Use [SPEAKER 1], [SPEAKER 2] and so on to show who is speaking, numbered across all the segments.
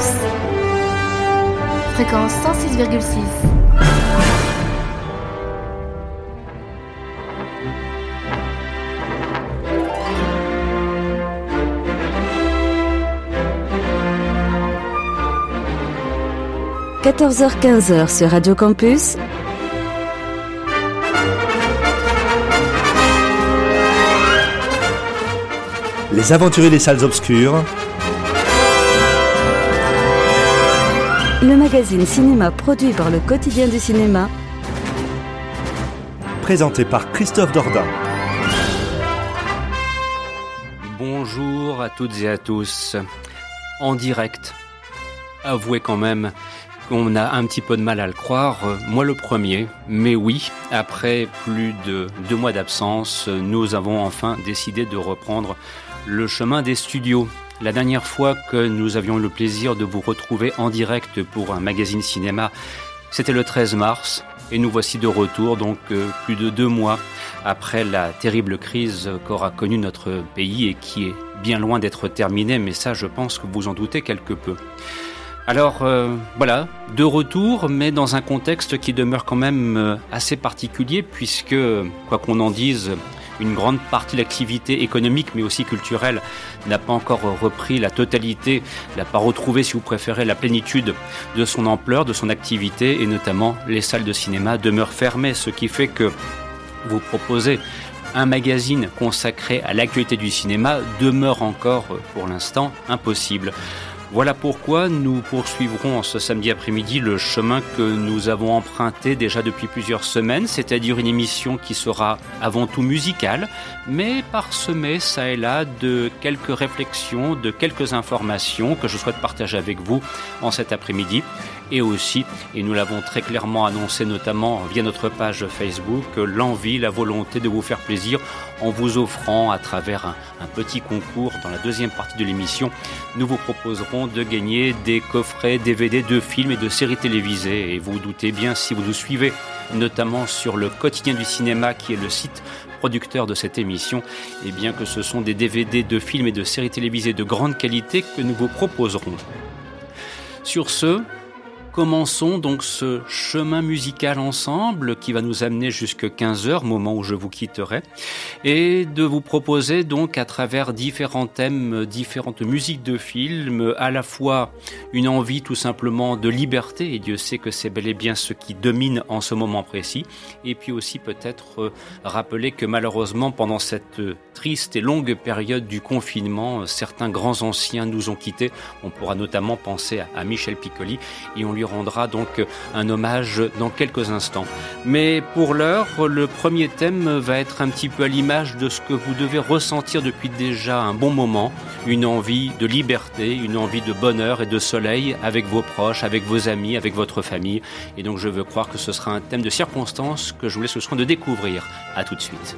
[SPEAKER 1] Campus, fréquence 106,6. « 14h-15h sur Radio Campus,
[SPEAKER 2] Les aventuriers des salles obscures.
[SPEAKER 1] Le magazine cinéma produit par le quotidien du cinéma.
[SPEAKER 2] Présenté par Christophe Dordain.
[SPEAKER 3] Bonjour à toutes et à tous. En direct. Avouez quand même qu'on a un petit peu de mal à le croire, moi le premier, mais oui, après plus de deux mois d'absence, nous avons enfin décidé de reprendre le chemin des studios. La dernière fois que nous avions le plaisir de vous retrouver en direct pour un magazine cinéma, c'était le 13 mars, et nous voici de retour, donc euh, plus de deux mois après la terrible crise qu'aura connue notre pays et qui est bien loin d'être terminée, mais ça je pense que vous en doutez quelque peu. Alors euh, voilà, de retour, mais dans un contexte qui demeure quand même euh, assez particulier, puisque, quoi qu'on en dise, une grande partie de l'activité économique, mais aussi culturelle, n'a pas encore repris la totalité, n'a pas retrouvé, si vous préférez, la plénitude de son ampleur, de son activité, et notamment les salles de cinéma demeurent fermées, ce qui fait que vous proposez un magazine consacré à l'actualité du cinéma demeure encore, pour l'instant, impossible. Voilà pourquoi nous poursuivrons ce samedi après-midi le chemin que nous avons emprunté déjà depuis plusieurs semaines, c'est-à-dire une émission qui sera avant tout musicale, mais parsemée ça et là de quelques réflexions, de quelques informations que je souhaite partager avec vous en cet après-midi. Et aussi, et nous l'avons très clairement annoncé notamment via notre page Facebook, l'envie, la volonté de vous faire plaisir en vous offrant à travers un, petit concours dans la deuxième partie de l'émission, nous vous proposerons de gagner des coffrets DVD de films et de séries télévisées. Et vous, vous doutez bien si vous nous suivez notamment sur le quotidien du cinéma qui est le site producteur de cette émission, et eh bien que ce sont des DVD de films et de séries télévisées de grande qualité que nous vous proposerons. Sur ce, Commençons donc ce chemin musical ensemble qui va nous amener jusqu'à 15h, moment où je vous quitterai, et de vous proposer donc à travers différents thèmes, différentes musiques de films, à la fois une envie tout simplement de liberté, et Dieu sait que c'est bel et bien ce qui domine en ce moment précis, et puis aussi peut-être euh, rappeler que malheureusement pendant cette triste et longue période du confinement, certains grands anciens nous ont quittés. On pourra notamment penser à Michel Piccoli et on lui rendra donc un hommage dans quelques instants. Mais pour l'heure, le premier thème va être un petit peu à l'image de ce que vous devez ressentir depuis déjà un bon moment, une envie de liberté, une envie de bonheur et de soleil avec vos proches, avec vos amis, avec votre famille. Et donc je veux croire que ce sera un thème de circonstance que je vous laisse le soin de découvrir. À tout de suite.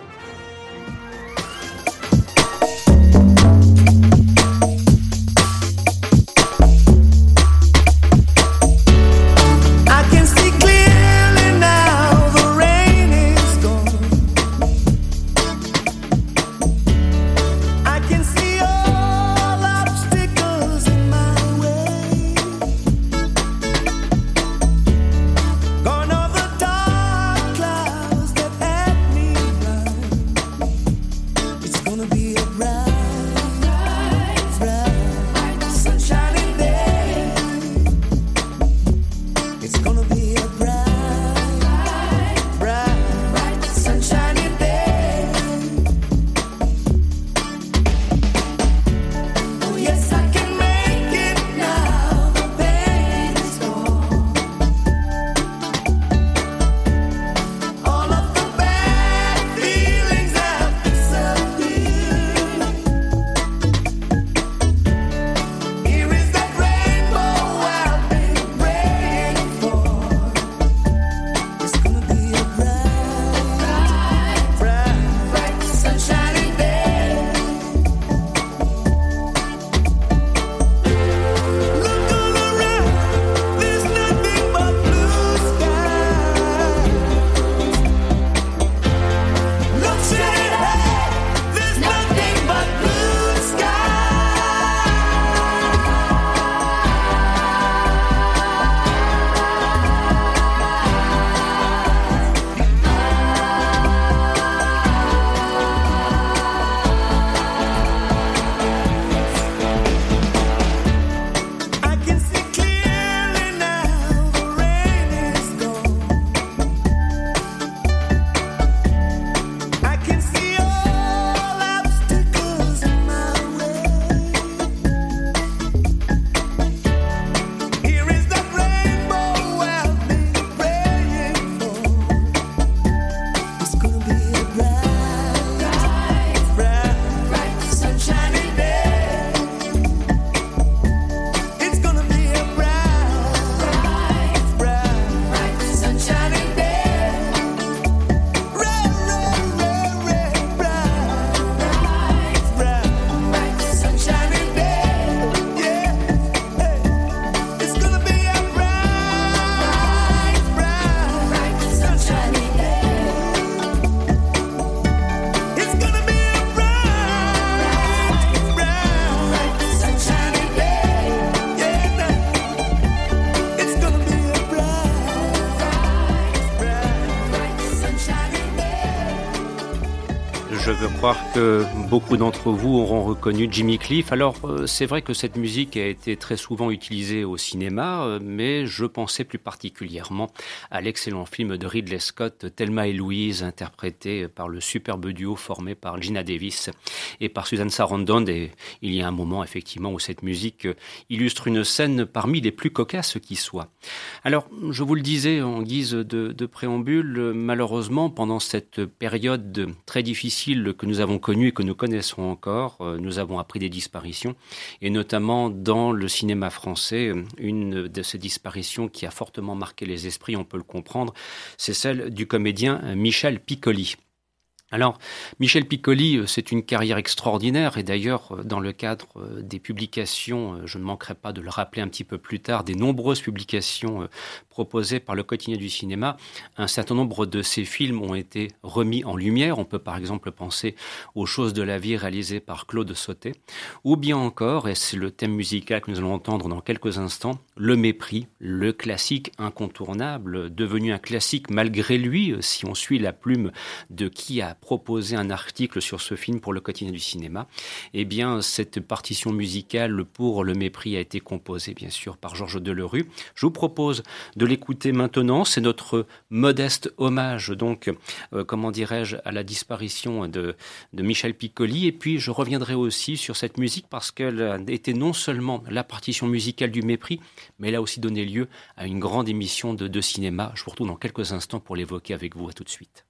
[SPEAKER 3] Beaucoup d'entre vous auront reconnu Jimmy Cliff. Alors, euh, c'est vrai que cette musique a été très souvent utilisée au cinéma, euh, mais je pensais plus particulièrement à l'excellent film de Ridley Scott, Thelma et Louise, interprété par le superbe duo formé par Gina Davis et par Susan Sarandon. Et il y a un moment, effectivement, où cette musique illustre une scène parmi les plus cocasses qui soient. Alors, je vous le disais en guise de, de préambule, malheureusement, pendant cette période très difficile que nous avons connue et que nous connaissons encore, euh, nous avons appris des disparitions, et notamment dans le cinéma français, une de ces disparitions qui a fortement marqué les esprits, on peut le comprendre, c'est celle du comédien Michel Piccoli. Alors, Michel Piccoli, euh, c'est une carrière extraordinaire et d'ailleurs, euh, dans le cadre euh, des publications, je ne manquerai pas de le rappeler un petit peu plus tard, des nombreuses publications proposées par le quotidien du cinéma, un certain nombre de ces films ont été remis en lumière. On peut par exemple penser aux choses de la vie réalisées par Claude Sauté, ou bien encore, et c'est le thème musical que nous allons entendre dans quelques instants, Le Mépris, le classique incontournable, devenu un classique malgré lui, si on suit la plume de qui a proposé un article sur ce film pour le quotidien du cinéma, eh bien, cette partition musicale pour le mépris a été composée, bien sûr, par Georges Delerue. Je vous propose de l'écouter maintenant. C'est notre modeste hommage, donc, euh, comment dirais-je, à la disparition de, de Michel Piccoli. Et puis, je reviendrai aussi sur cette musique parce qu'elle était non seulement la partition musicale du mépris, mais elle a aussi donné lieu à une grande émission de, de cinéma. Je vous retrouve dans quelques instants pour l'évoquer avec vous. Tout de suite.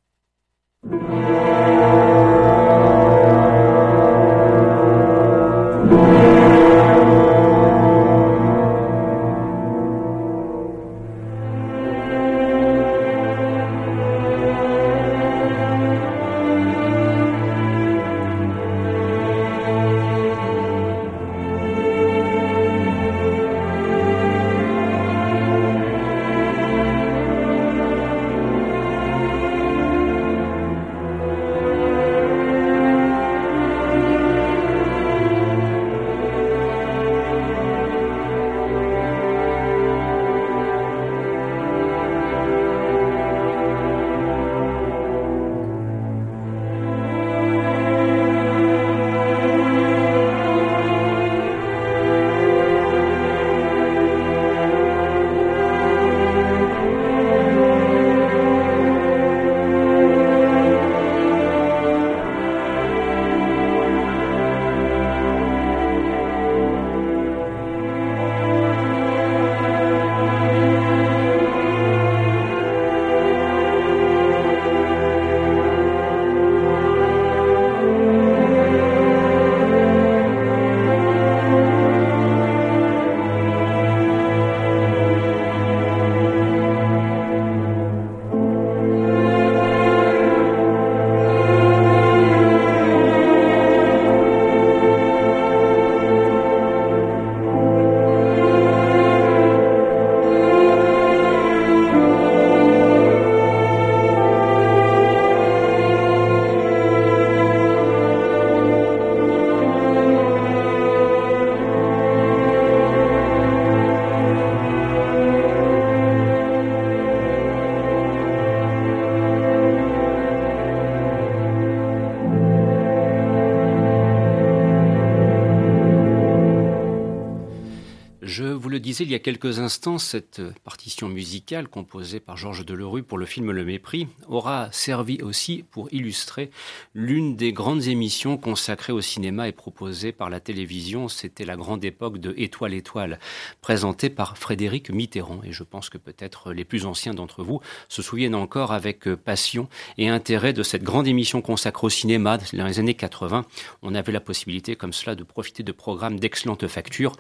[SPEAKER 3] Il y a quelques instants, cette partition musicale composée par Georges Delerue pour le film Le Mépris aura servi aussi pour illustrer l'une des grandes émissions consacrées au cinéma et proposées par la télévision. C'était la grande époque de Étoile Étoile, présentée par Frédéric Mitterrand. Et je pense que peut-être les plus anciens d'entre vous se souviennent encore avec passion et intérêt de cette grande émission consacrée au cinéma dans les années 80. On avait la possibilité comme cela de profiter de programmes d'excellente facture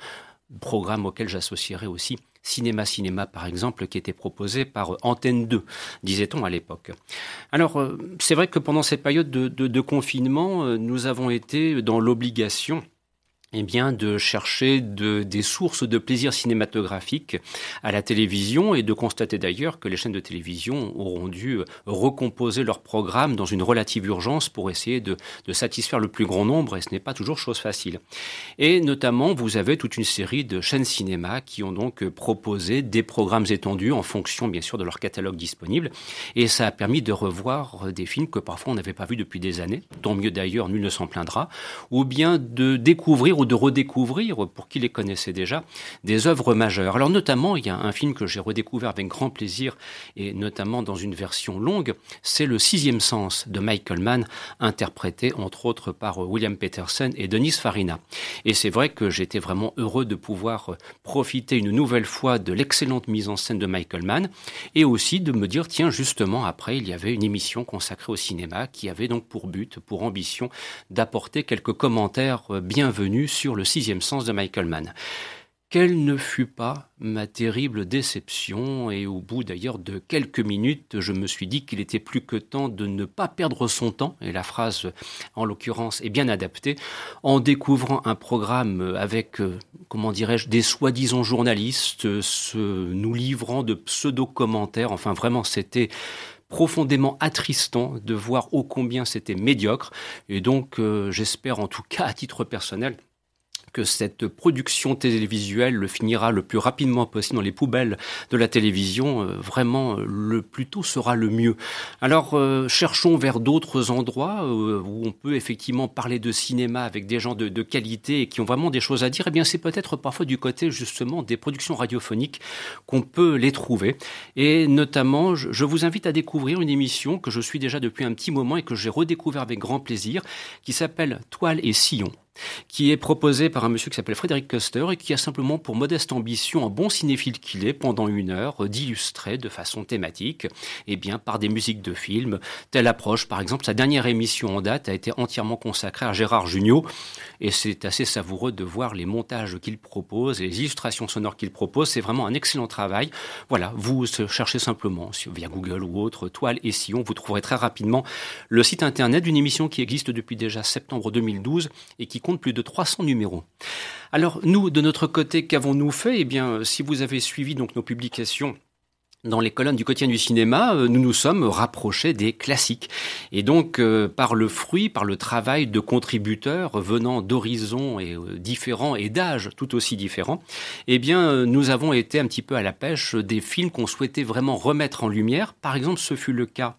[SPEAKER 3] programme auquel j'associerais aussi Cinéma Cinéma, par exemple, qui était proposé par Antenne 2, disait-on à l'époque. Alors, euh, c'est vrai que pendant cette période de, confinement, euh, nous avons été dans l'obligation eh bien, de chercher de, des sources de plaisir cinématographique à la télévision et de constater d'ailleurs que les chaînes de télévision auront dû recomposer leur programme dans une relative urgence pour essayer de, de satisfaire le plus grand nombre et ce n'est pas toujours chose facile. Et notamment, vous avez toute une série de chaînes cinéma qui ont donc proposé des programmes étendus en fonction, bien sûr, de leur catalogue disponible. Et ça a permis de revoir des films que parfois on n'avait pas vus depuis des années, tant mieux d'ailleurs, nul ne s'en plaindra, ou bien de découvrir de redécouvrir, pour qui les connaissait déjà, des œuvres majeures. Alors notamment, il y a un film que j'ai redécouvert avec grand plaisir, et notamment dans une version longue, c'est Le sixième sens de Michael Mann, interprété entre autres par William Peterson et Denis Farina. Et c'est vrai que j'étais vraiment heureux de pouvoir profiter une nouvelle fois de l'excellente mise en scène de Michael Mann, et aussi de me dire, tiens, justement, après, il y avait une émission consacrée au cinéma qui avait donc pour but, pour ambition, d'apporter quelques commentaires bienvenus sur le sixième sens de Michael Mann. Quelle ne fut pas ma terrible déception, et au bout d'ailleurs de quelques minutes, je me suis dit qu'il était plus que temps de ne pas perdre son temps, et la phrase en l'occurrence est bien adaptée, en découvrant un programme avec, euh, comment dirais-je, des soi-disant journalistes, se, nous livrant de pseudo-commentaires, enfin vraiment c'était profondément attristant de voir ô combien c'était médiocre, et donc euh, j'espère en tout cas à titre personnel que cette production télévisuelle le finira le plus rapidement possible dans les poubelles de la télévision, euh, vraiment le plus tôt sera le mieux. Alors euh, cherchons vers d'autres endroits euh, où on peut effectivement parler de cinéma avec des gens de, de, qualité et qui ont vraiment des choses à dire. Eh bien c'est peut-être parfois du côté justement des productions radiophoniques qu'on peut les trouver. Et notamment, je, je vous invite à découvrir une émission que je suis déjà depuis un petit moment et que j'ai redécouvert avec grand plaisir, qui s'appelle Toile et Sillon qui est proposé par un monsieur qui s'appelle Frédéric Custer et qui a simplement pour modeste ambition, un bon cinéphile qu'il est, pendant une heure, d'illustrer de façon thématique, et eh bien, par des musiques de films. Telle approche, par exemple, sa dernière émission en date a été entièrement consacrée à Gérard Jugnot, et c'est assez savoureux de voir les montages qu'il propose les illustrations sonores qu'il propose. C'est vraiment un excellent travail. Voilà, vous cherchez simplement via Google ou autre, Toile et Sillon, vous trouverez très rapidement le site internet d'une émission qui existe depuis déjà septembre 2012 et qui compte plus de 300 numéros. Alors nous, de notre côté, qu'avons-nous fait? Eh bien, si vous avez suivi donc nos publications dans les colonnes du quotidien du cinéma, euh, nous nous sommes rapprochés des classiques. Et donc, euh, par le fruit, par le travail de contributeurs venant d'horizons et, euh, différents et d'âges tout aussi différents, eh bien, nous avons été un petit peu à la pêche des films qu'on souhaitait vraiment remettre en lumière. Par exemple, ce fut le cas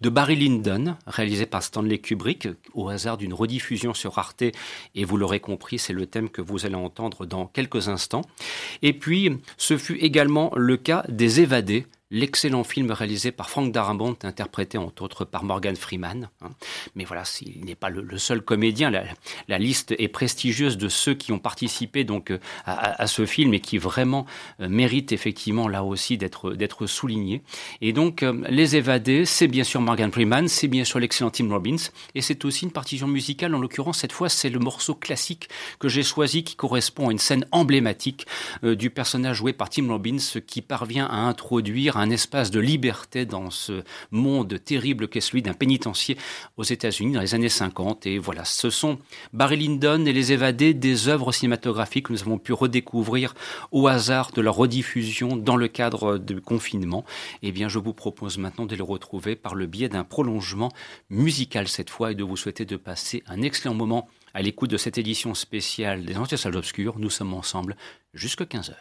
[SPEAKER 3] de Barry Lyndon, réalisé par Stanley Kubrick, au hasard d'une rediffusion sur Arte, et vous l'aurez compris, c'est le thème que vous allez entendre dans quelques instants. Et puis, ce fut également le cas des évadés, l'excellent film réalisé par Frank Darabont, interprété entre autres par Morgan Freeman. Hein. Mais voilà, il n'est pas le, seul comédien. La, liste est prestigieuse de ceux qui ont participé donc euh, à, ce film et qui vraiment euh, méritent effectivement là aussi d'être d'être soulignés. Et donc euh, Les Évadés, c'est bien sûr Morgan Freeman, c'est bien sûr l'excellent Tim Robbins, et c'est aussi une partition musicale. En l'occurrence, cette fois, c'est le morceau classique que j'ai choisi qui correspond à une scène emblématique du personnage joué par Tim Robbins qui parvient à introduire un espace de liberté dans ce monde terrible qu'est celui d'un pénitencier aux États-Unis dans les années 50. Et voilà, ce sont Barry Lyndon et Les Évadés, des œuvres cinématographiques que nous avons pu redécouvrir au hasard de leur rediffusion dans le cadre du confinement. Eh bien, je vous propose maintenant de les retrouver par le biais d'un prolongement musical cette fois et de vous souhaiter de passer un excellent moment à l'écoute de cette édition spéciale des Anciennes Salles Obscures. Nous sommes ensemble jusqu'à 15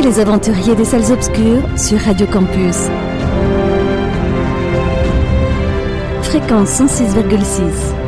[SPEAKER 1] les aventuriers des salles obscures sur Radio Campus. Fréquence 106,6.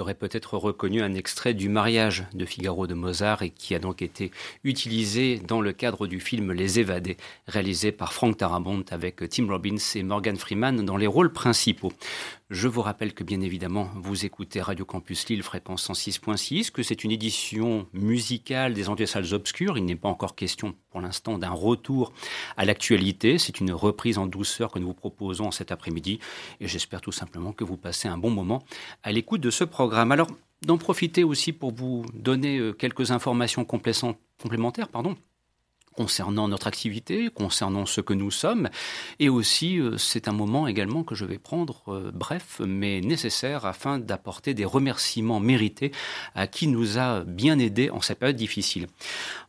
[SPEAKER 3] Aurez peut-être reconnu un extrait du mariage de Figaro de Mozart et qui a donc été utilisé dans le cadre du film Les Évadés, réalisé par Frank Tarabont avec Tim Robbins et Morgan Freeman dans les rôles principaux. Je vous rappelle que bien évidemment, vous écoutez Radio Campus Lille, fréquence 106.6, que c'est une édition musicale des Salles Obscures. Il n'est pas encore question pour l'instant d'un retour à l'actualité. C'est une reprise en douceur que nous vous proposons cet après-midi. Et j'espère tout simplement que vous passez un bon moment à l'écoute de ce programme. Alors, d'en profiter aussi pour vous donner euh, quelques informations complémentaires. Pardon concernant notre activité, concernant ce que nous sommes. Et aussi, euh, c'est un moment également que je vais prendre, euh, bref, mais nécessaire, afin d'apporter des remerciements mérités à qui nous a bien aidés en cette période difficile.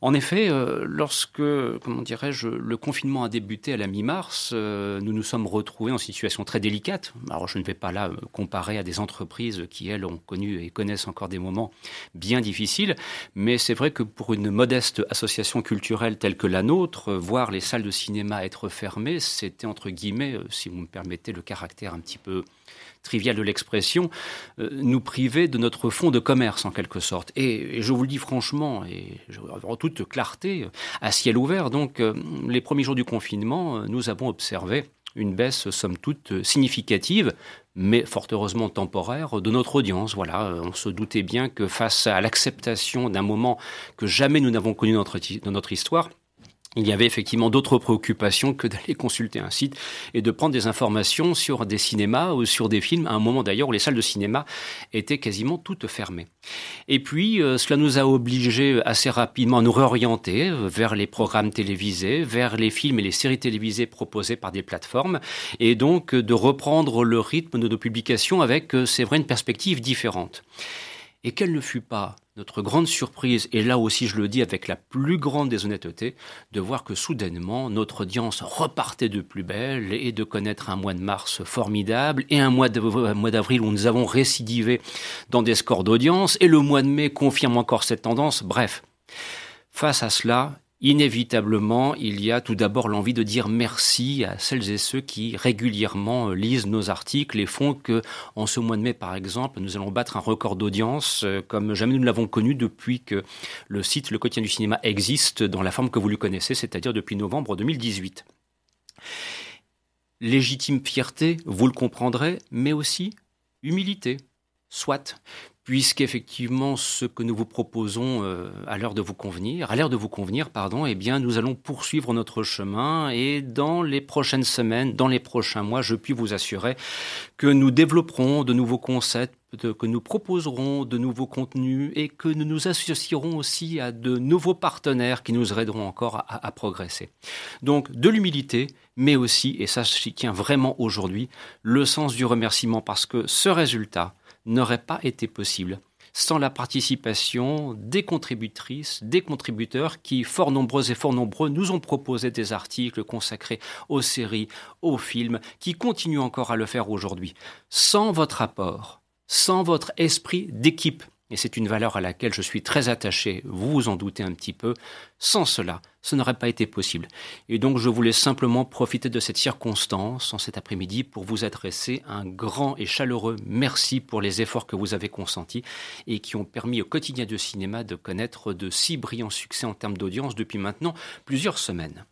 [SPEAKER 3] En effet, euh, lorsque, comment dirais-je, le confinement a débuté à la mi-mars, nous nous sommes retrouvés en situation très délicate. Alors, je ne vais pas là comparer à des entreprises qui, elles, ont connu et connaissent encore des moments bien difficiles, mais c'est vrai que pour une modeste association culturelle telle que la nôtre, voir les salles de cinéma être fermées, c'était entre guillemets, euh, si vous me permettez le caractère un petit peu trivial de l'expression, euh, nous priver de notre fonds de commerce en quelque sorte. Et, je vous le dis franchement, et en toute clarté, à ciel ouvert, donc euh, les premiers jours du confinement, nous avons observé une baisse somme toute significative, mais fort heureusement temporaire, de notre audience. Voilà, on se doutait bien que face à l'acceptation d'un moment que jamais nous n'avons connu dans notre histoire, il y avait effectivement d'autres préoccupations que d'aller consulter un site et de prendre des informations sur des cinémas ou sur des films, à un moment d'ailleurs où les salles de cinéma étaient quasiment toutes fermées. Et puis, euh, cela nous a obligés assez rapidement à nous réorienter vers les programmes télévisés, vers les films et les séries télévisées proposées par des plateformes, et donc de reprendre le rythme de nos publications avec, euh, c'est vrai, une perspective différente. Et quelle ne fut pas notre grande surprise, et là aussi je le dis avec la plus grande des honnêtetés, de voir que soudainement notre audience repartait de plus belle et de connaître un mois de mars formidable et un mois d'avril où nous avons récidivé dans des scores d'audience et le mois de mai confirme encore cette tendance. Bref, face à cela, Inévitablement, il y a tout d'abord l'envie de dire merci à celles et ceux qui régulièrement euh, lisent nos articles et font que, en ce mois de mai par exemple, nous allons battre un record d'audience euh, comme jamais nous ne l'avons connu depuis que le site Le Quotidien du Cinéma existe dans la forme que vous lui connaissez, c'est-à-dire depuis novembre 2018. Légitime fierté, vous le comprendrez, mais aussi humilité. Soit puisqu'effectivement ce que nous vous proposons euh, à l'heure de vous convenir, à l'heure de vous convenir, pardon, eh bien nous allons poursuivre notre chemin et dans les prochaines semaines, dans les prochains mois, je puis vous assurer que nous développerons de nouveaux concepts, que nous proposerons de nouveaux contenus et que nous nous associerons aussi à de nouveaux partenaires qui nous aideront encore à, à progresser. Donc de l'humilité, mais aussi, et ça je tiens vraiment aujourd'hui, le sens du remerciement parce que ce résultat, n'aurait pas été possible sans la participation des contributrices, des contributeurs qui, fort nombreux et fort nombreux, nous ont proposé des articles consacrés aux séries, aux films, qui continuent encore à le faire aujourd'hui. Sans votre apport, sans votre esprit d'équipe, et c'est une valeur à laquelle je suis très attaché, vous vous en doutez un petit peu, sans cela, ce n'aurait pas été possible. Et donc je voulais simplement profiter de cette circonstance en cet après-midi pour vous adresser un grand et chaleureux merci pour les efforts que vous avez consentis et qui ont permis au quotidien de cinéma de connaître de si brillants succès en termes d'audience depuis maintenant plusieurs semaines.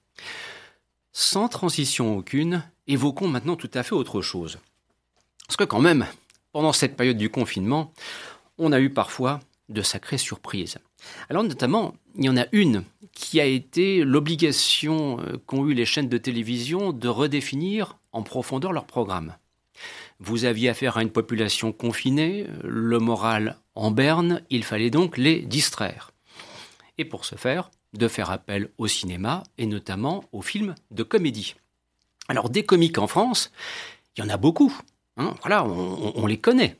[SPEAKER 3] Sans transition aucune, évoquons maintenant tout à fait autre chose. Parce que quand même, pendant cette période du confinement, on a eu parfois de sacrées surprises. Alors notamment, il y en a une qui a été l'obligation euh, qu'ont eu les chaînes de télévision de redéfinir en profondeur leur programme. Vous aviez affaire à une population confinée, le moral en berne, il fallait donc les distraire. Et pour ce faire, de faire appel au cinéma et notamment aux films de comédie. Alors des comiques en France, il y en a beaucoup. Hein, voilà, on les connaît.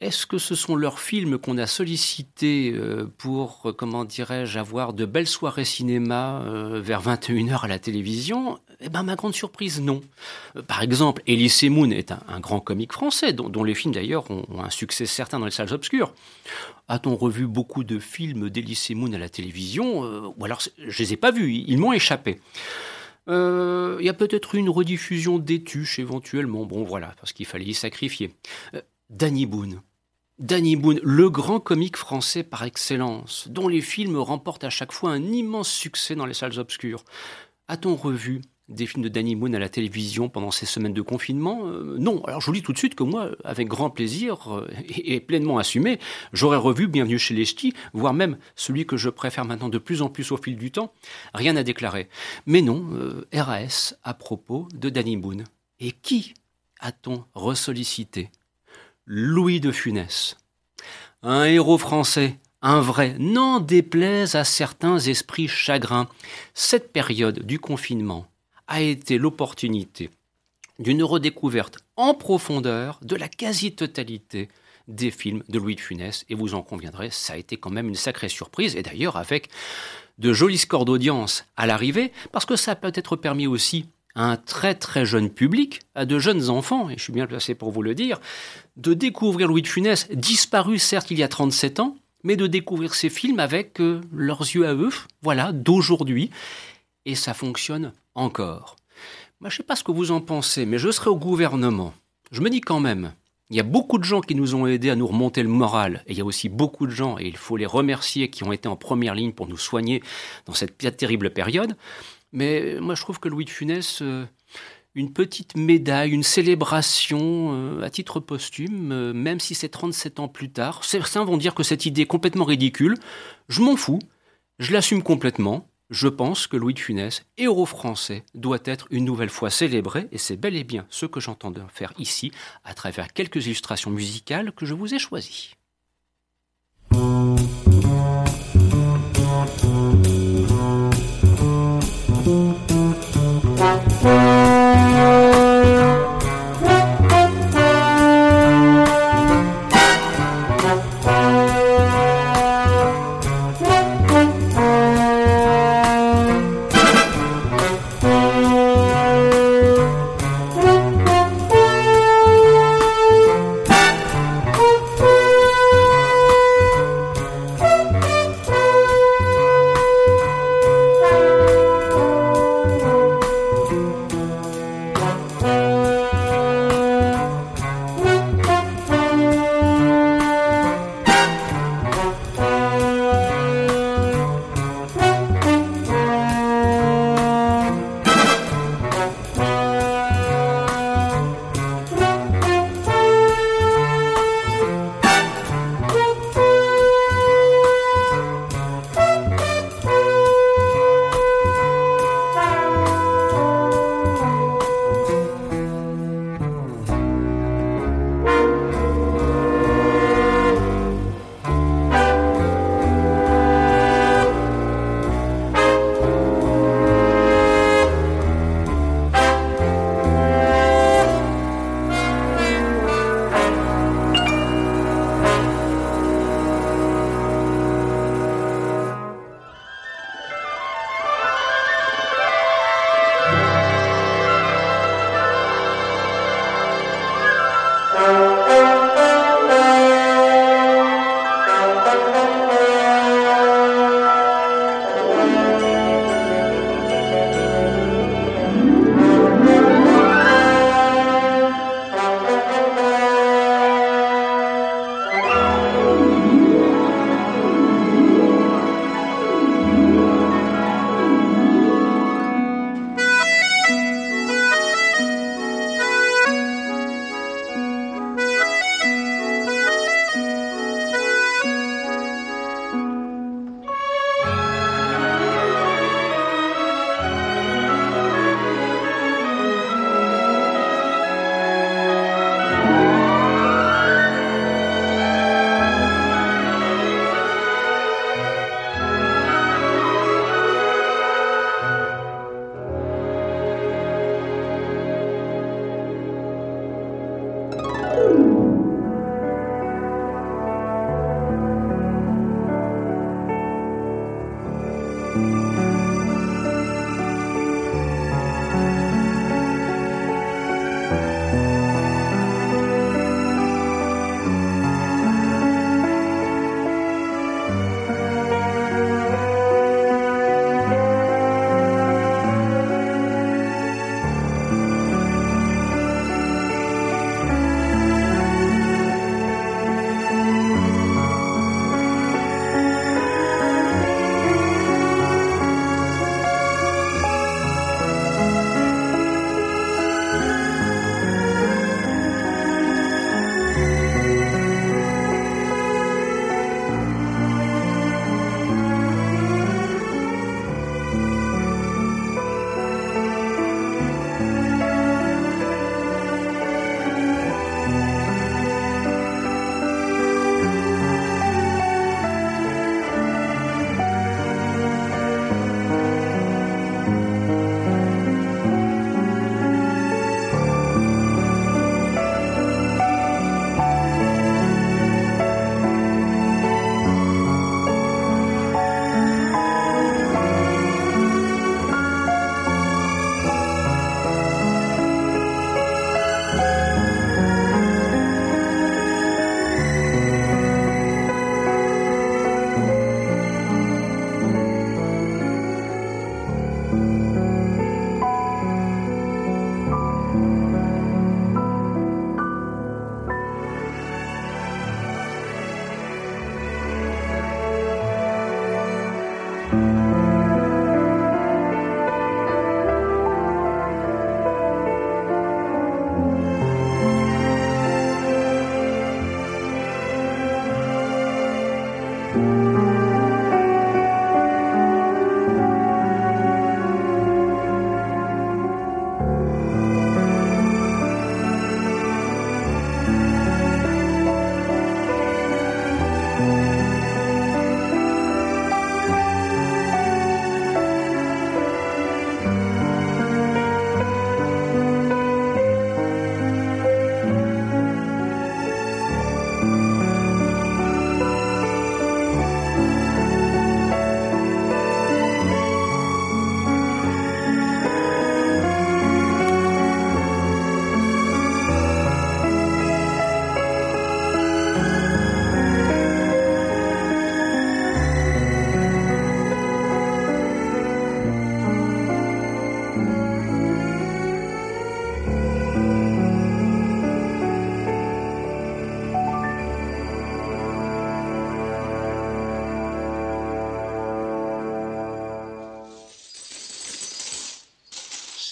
[SPEAKER 3] Est-ce que ce sont leurs films qu'on a sollicités euh, pour, euh, comment dirais-je, avoir de belles soirées cinéma euh, vers 21h à la télévision? Eh ben, ma grande surprise, non. Par exemple, Elise Moon est un, grand comique français, dont, les films d'ailleurs ont, un succès certain dans les salles obscures. A-t-on revu beaucoup de films d'Elise Moon à la télévision? Ou alors, je les ai pas vus, ils m'ont échappé. Il y a peut-être une rediffusion d'étuches éventuellement. Bon, voilà, parce qu'il fallait y sacrifier. Danny Boone. Danny Boone, le grand comique français par excellence, dont les films remportent à chaque fois un immense succès dans les salles obscures. A-t-on revu des films de Danny Boone à la télévision pendant ces semaines de confinement? Euh, Non. Alors je vous dis tout de suite que moi, avec grand plaisir euh, et, pleinement assumé, j'aurais revu Bienvenue chez les Ch'tis, voire même celui que je préfère maintenant de plus en plus au fil du temps. Rien à déclarer. Mais non, euh, RAS à propos de Danny Boone. Et qui a-t-on ressollicité? Louis de Funès. Un héros français, un vrai, n'en déplaise à certains esprits chagrins. Cette période du confinement a été l'opportunité d'une redécouverte en profondeur de la quasi-totalité des films de Louis de Funès. Et vous en conviendrez, ça a été quand même une sacrée surprise. Et d'ailleurs, avec de jolis scores d'audience à l'arrivée, parce que ça peut-être permis aussi un très très jeune public, à de jeunes enfants, et je suis bien placé pour vous le dire, de découvrir Louis de Funès, disparu certes il y a 37 ans, mais de découvrir ces films avec euh, leurs yeux à eux, voilà, d'aujourd'hui, et ça fonctionne encore. Je ne sais pas ce que vous en pensez, mais je serai au gouvernement je me dis quand même, il y a beaucoup de gens qui nous ont aidés à nous remonter le moral, et il y a aussi beaucoup de gens, et il faut les remercier, qui ont été en première ligne pour nous soigner dans cette terrible période. Mais moi, je trouve que Louis de Funès, euh, une petite médaille, une célébration euh, à titre posthume, euh, même si c'est 37 ans plus tard, certains vont dire que cette idée est complètement ridicule. Je m'en fous, je l'assume complètement. Je pense que Louis de Funès, héros français, doit être une nouvelle fois célébré, et c'est bel et bien ce que j'entends faire ici, à travers quelques illustrations musicales que je vous ai choisies.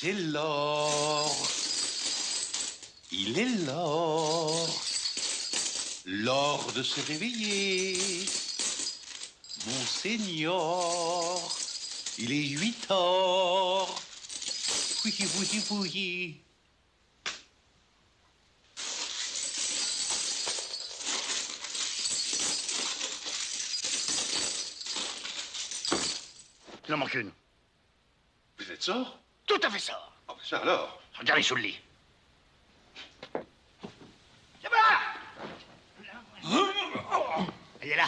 [SPEAKER 4] C'est l'or. Il est l'or. L'or de se réveiller. Monseigneur, il est huit heures. Oui, oui, oui.
[SPEAKER 5] Il en manque une.
[SPEAKER 4] Vous êtes sort?
[SPEAKER 5] Tout à fait ça.
[SPEAKER 4] Oh, ça alors.
[SPEAKER 5] Regardez sous le lit. Elle est là.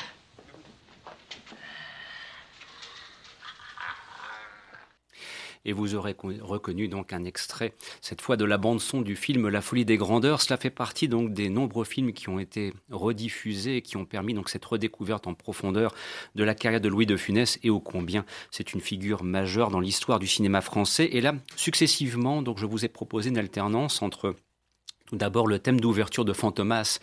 [SPEAKER 3] Et vous aurez reconnu donc un extrait, cette fois de la bande son du film La Folie des Grandeurs. Cela fait partie donc des nombreux films qui ont été rediffusés et qui ont permis donc cette redécouverte en profondeur de la carrière de Louis de Funès et ô combien c'est une figure majeure dans l'histoire du cinéma français. Et là, successivement, donc je vous ai proposé une alternance entre d'abord le thème d'ouverture de Fantomas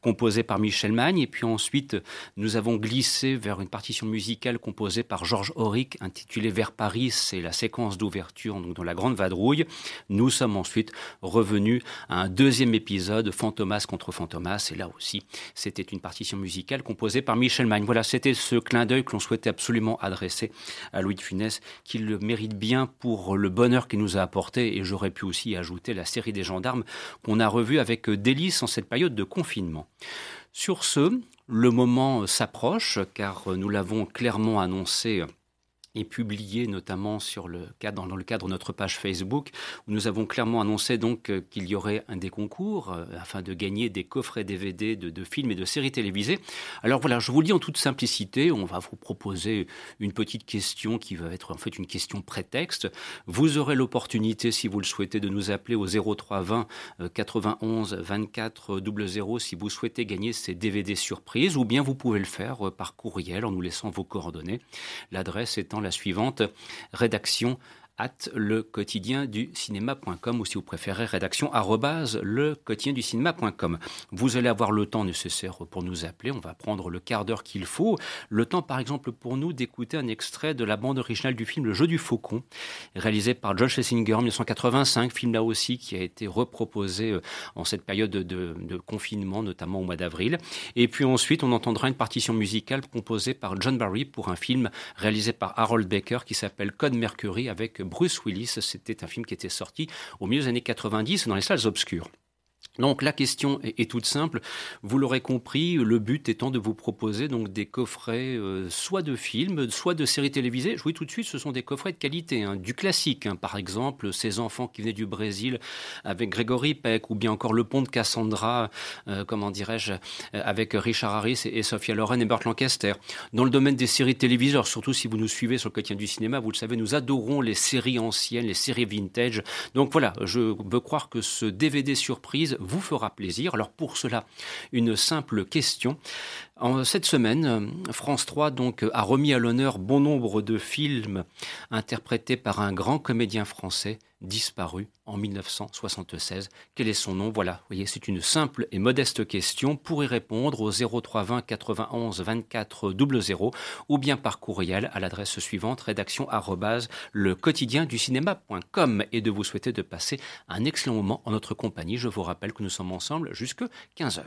[SPEAKER 3] composé par Michel Magne et puis ensuite nous avons glissé vers une partition musicale composée par Georges Auric intitulée Vers Paris, c'est la séquence d'ouverture donc dans la Grande Vadrouille. Nous sommes ensuite revenus à un deuxième épisode Fantomas contre Fantomas et là aussi c'était une partition musicale composée par Michel Magne. Voilà, c'était ce clin d'œil que l'on souhaitait absolument adresser à Louis de Funès qui le mérite bien pour le bonheur qu'il nous a apporté et j'aurais pu aussi ajouter la série des gendarmes qu'on a revu avec délice en cette période de confinement. Sur ce, le moment s'approche car nous l'avons clairement annoncé et publié notamment sur le cadre, dans le cadre de notre page Facebook, où nous avons clairement annoncé donc euh, qu'il y aurait un des concours euh, afin de gagner des coffrets DVD de, films et de séries télévisées. Alors voilà, je vous le dis en toute simplicité, on va vous proposer une petite question qui va être en fait une question prétexte. Vous aurez l'opportunité, si vous le souhaitez, de nous appeler au 0320 91 24 00 si vous souhaitez gagner ces DVD surprises, ou bien vous pouvez le faire euh, par courriel en nous laissant vos coordonnées. L'adresse étant la suivante, rédaction le quotidien du cinéma.com ou si vous préférez rédaction le quotidien du cinéma.com. Vous allez avoir le temps nécessaire pour nous appeler. On va prendre le quart d'heure qu'il faut. Le temps, par exemple, pour nous d'écouter un extrait de la bande originale du film Le jeu du faucon, réalisé par John Schlesinger en 1985, film là aussi qui a été reproposé euh, en cette période de, de confinement, notamment au mois d'avril. Et puis ensuite, on entendra une partition musicale composée par John Barry pour un film réalisé par Harold Baker qui s'appelle Code Mercury avec Bruce Willis. C'était un film qui était sorti au milieu des années 90 dans les salles obscures. Donc la question est, toute simple. Vous l'aurez compris, le but étant de vous proposer donc des coffrets euh, soit de films, soit de séries télévisées. Je vous dis tout de suite, ce sont des coffrets de qualité, hein, du classique. Hein. par exemple, Ces enfants qui venaient du Brésil avec Grégory Peck, ou bien encore Le Pont de Cassandra, euh, comment dirais-je, euh, avec Richard Harris et, Sophia Loren et Burt Lancaster. Dans le domaine des séries télévisées, surtout si vous nous suivez sur le quotidien du cinéma, vous le savez, nous adorons les séries anciennes, les séries vintage. Donc voilà, je veux croire que ce DVD surprise vous fera plaisir. Alors pour cela, une simple question. En cette semaine, France 3 donc a remis à l'honneur bon nombre de films interprétés par un grand comédien français disparu en 1976. Quel est son nom? Voilà, vous voyez, c'est une simple et modeste question. Pour y répondre au 0320 91 24 00 ou bien par courriel à l'adresse suivante rédaction le quotidien du cinéma.com et de vous souhaiter de passer un excellent moment en notre compagnie. Je vous rappelle que nous sommes ensemble jusque 15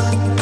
[SPEAKER 3] heures.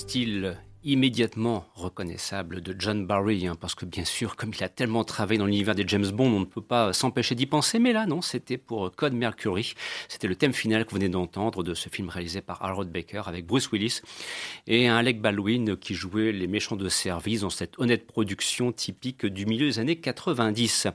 [SPEAKER 3] Style immédiatement reconnaissable de John Barry, hein, parce que bien sûr, comme il a tellement travaillé dans l'univers des James Bond, on ne peut pas s'empêcher d'y penser, mais là, non, c'était pour Code Mercury. C'était le thème final que vous venez d'entendre de ce film réalisé par Harold Baker avec Bruce Willis et Alec Baldwin qui jouait les méchants de service dans cette honnête production typique du milieu des années 90.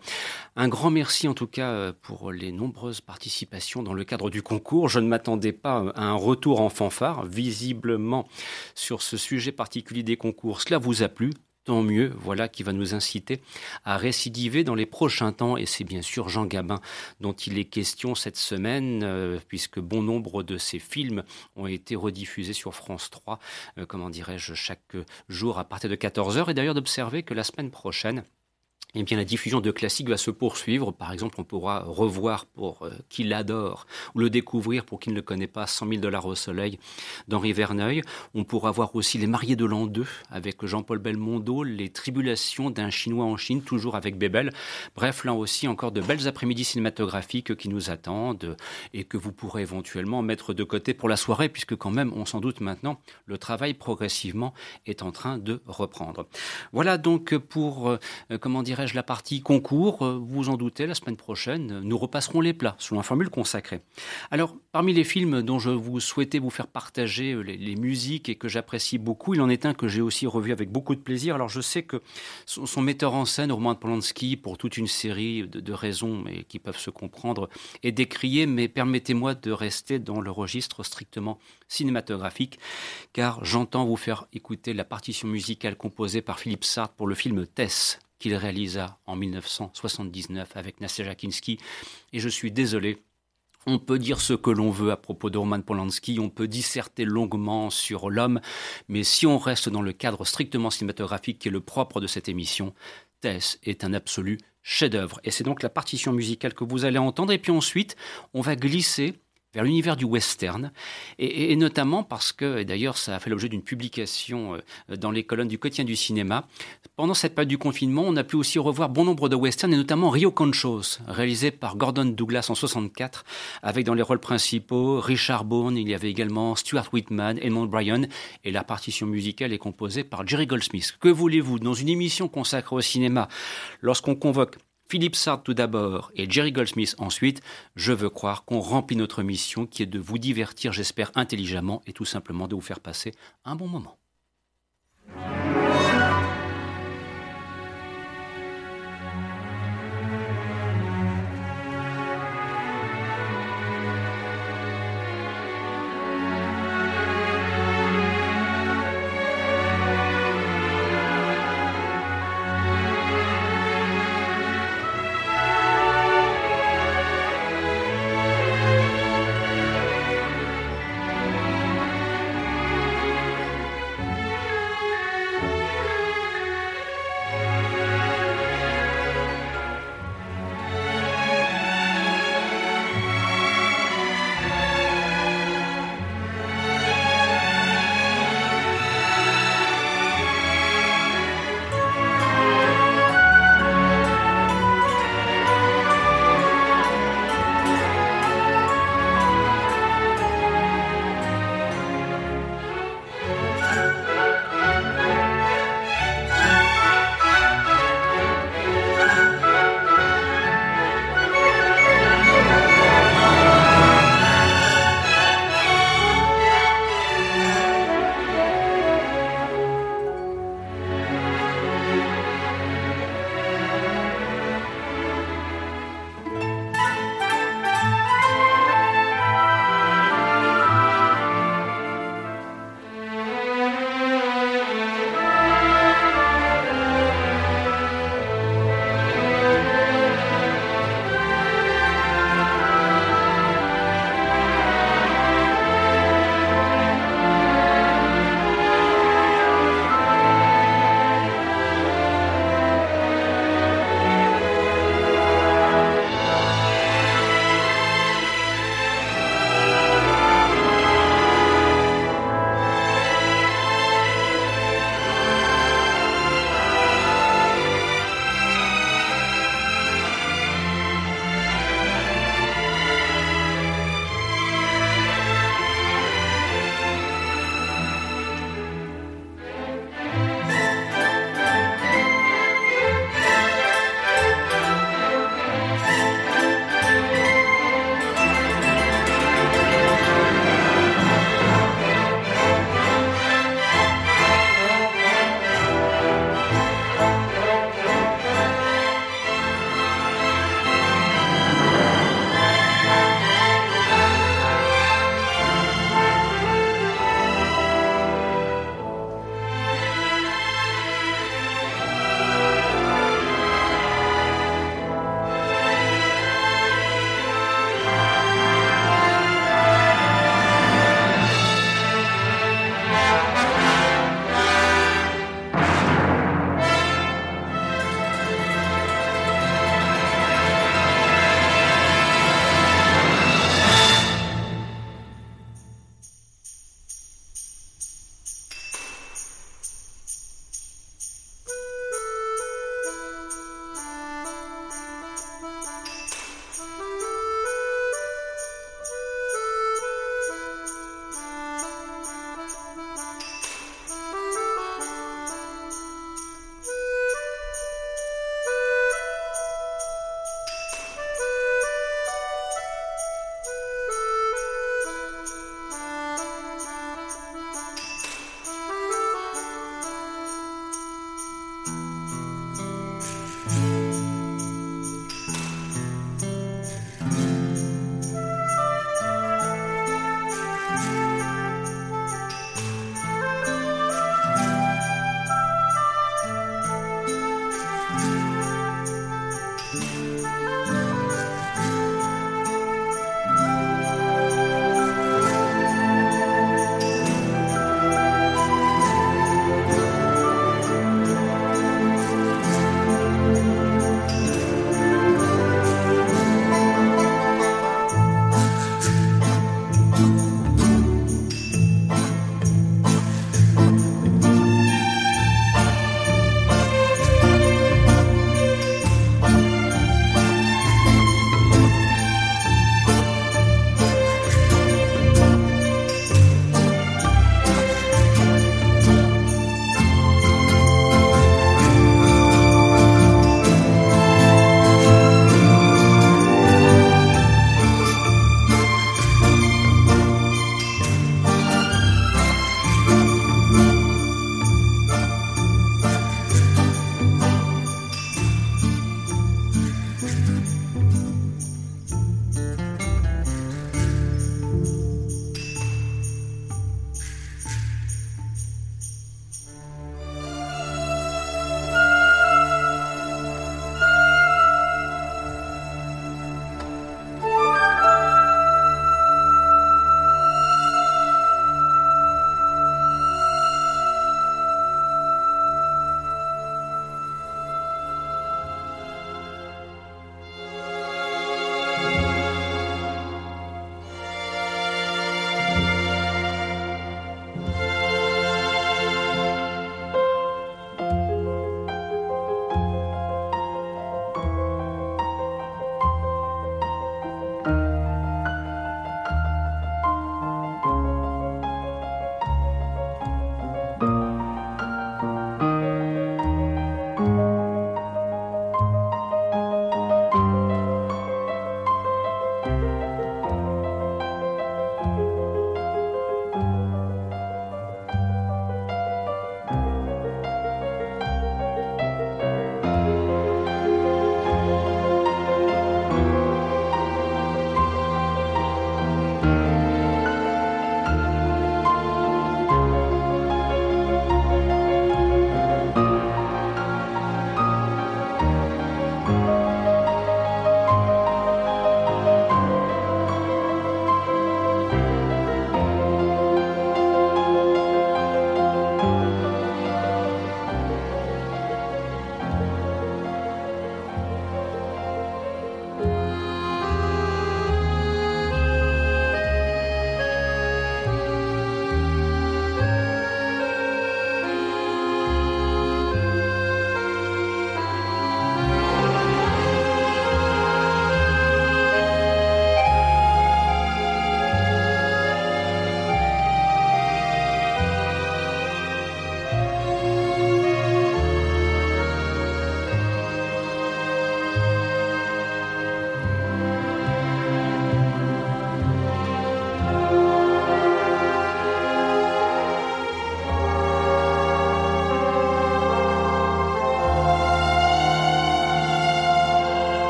[SPEAKER 3] Un grand merci en tout cas pour les nombreuses participations dans le cadre du concours. Je ne m'attendais pas à un retour en fanfare, visiblement sur ce sujet particulier des concours, cela vous a plu, tant mieux, voilà qui va nous inciter à récidiver dans les prochains temps. Et c'est bien sûr Jean Gabin dont il est question cette semaine, euh, puisque bon nombre de ses films ont été rediffusés sur France 3, euh, comment dirais-je, chaque jour à partir de 14h. Et d'ailleurs d'observer que la semaine prochaine, eh bien, la diffusion de classiques va se poursuivre. Par exemple, on pourra revoir pour euh, qui l'adore ou le découvrir pour qui ne le connaît pas 100 000 dollars au soleil d'Henri Verneuil. On pourra voir aussi Les Mariés de l'an 2 avec Jean-Paul Belmondo, Les Tribulations d'un Chinois en Chine, toujours avec Bébel. Bref, là aussi, encore de belles après-midi cinématographiques qui nous attendent et que vous pourrez éventuellement mettre de côté pour la soirée puisque quand même, on s'en doute maintenant, le travail progressivement est en train de reprendre. Voilà donc pour, euh, comment dirais la partie concours, euh, vous en doutez, la semaine prochaine, nous repasserons les plats selon un formule consacrée. Alors, parmi les films dont je vous souhaitais vous faire partager euh, les, musiques et que j'apprécie beaucoup, il en est un que j'ai aussi revu avec beaucoup de plaisir. Alors, je sais que son, metteur en scène, Roman Polanski, pour toute une série de, raisons mais qui peuvent se comprendre, est décrié, mais permettez-moi de rester dans le registre strictement cinématographique, car j'entends vous faire écouter la partition musicale composée par Philippe Sartre pour le film Tess qu'il réalisa en 1979 avec Nasser Jakinski. Et je suis désolé, on peut dire ce que l'on veut à propos de Roman Polanski, on peut disserter longuement sur l'homme, mais si on reste dans le cadre strictement cinématographique qui est le propre de cette émission, Tess est un absolu chef-d'œuvre. Et c'est donc la partition musicale que vous allez entendre. Et puis ensuite, on va glisser vers l'univers du western, et, notamment parce que, et d'ailleurs ça a fait l'objet d'une publication euh, dans les colonnes du quotidien du cinéma, pendant cette période du confinement, on a pu aussi revoir bon nombre de westerns, et notamment Rio Conchos, réalisé par Gordon Douglas en 64, avec dans les rôles principaux Richard Bone, il y avait également Stuart Whitman, Edmond Bryan, et la partition musicale est composée par Jerry Goldsmith. Que voulez-vous, dans une émission consacrée au cinéma, lorsqu'on convoque Philippe Sartre tout d'abord et Jerry Goldsmith ensuite, je veux croire qu'on remplit notre mission qui est de vous divertir, j'espère, intelligemment et tout simplement de vous faire passer un bon moment.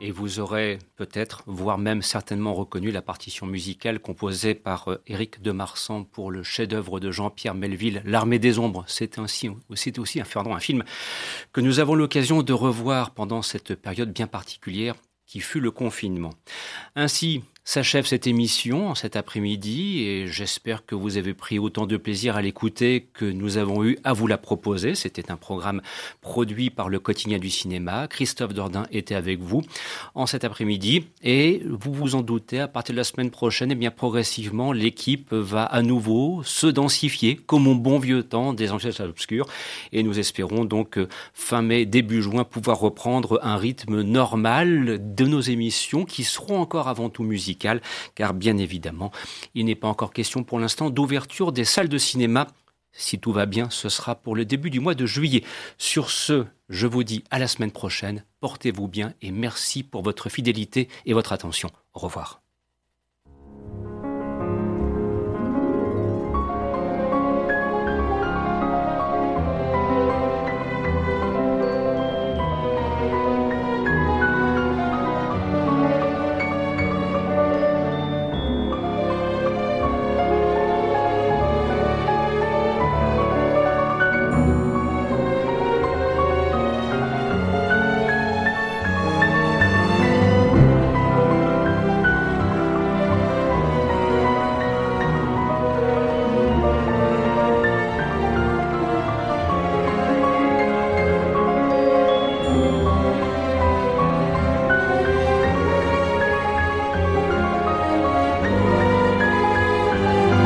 [SPEAKER 3] Et vous aurez peut-être, voire même certainement reconnu la partition musicale composée par euh, Éric de Marsan pour le chef-d'œuvre de Jean-Pierre Melville, L'Armée des Ombres. C'est aussi un, un film que nous avons l'occasion de revoir pendant cette période bien particulière qui fut le confinement. Ainsi, S'achève cette émission cet après-midi et j'espère que vous avez pris autant de plaisir à l'écouter que nous avons eu à vous la proposer. C'était un programme produit par le quotidien du cinéma. Christophe Dordain était avec vous en cet après-midi et vous vous en doutez, à partir de la semaine prochaine, et eh bien progressivement, l'équipe va à nouveau se densifier comme au bon vieux temps des Angels obscurs et nous espérons donc fin mai, début juin pouvoir reprendre un rythme normal de nos émissions qui seront encore avant tout car bien évidemment, il n'est pas encore question pour l'instant d'ouverture des salles de cinéma. Si tout va bien, ce sera pour le début du mois de juillet. Sur ce, je vous dis à la semaine prochaine, portez-vous bien et merci pour votre fidélité et votre attention. Au revoir.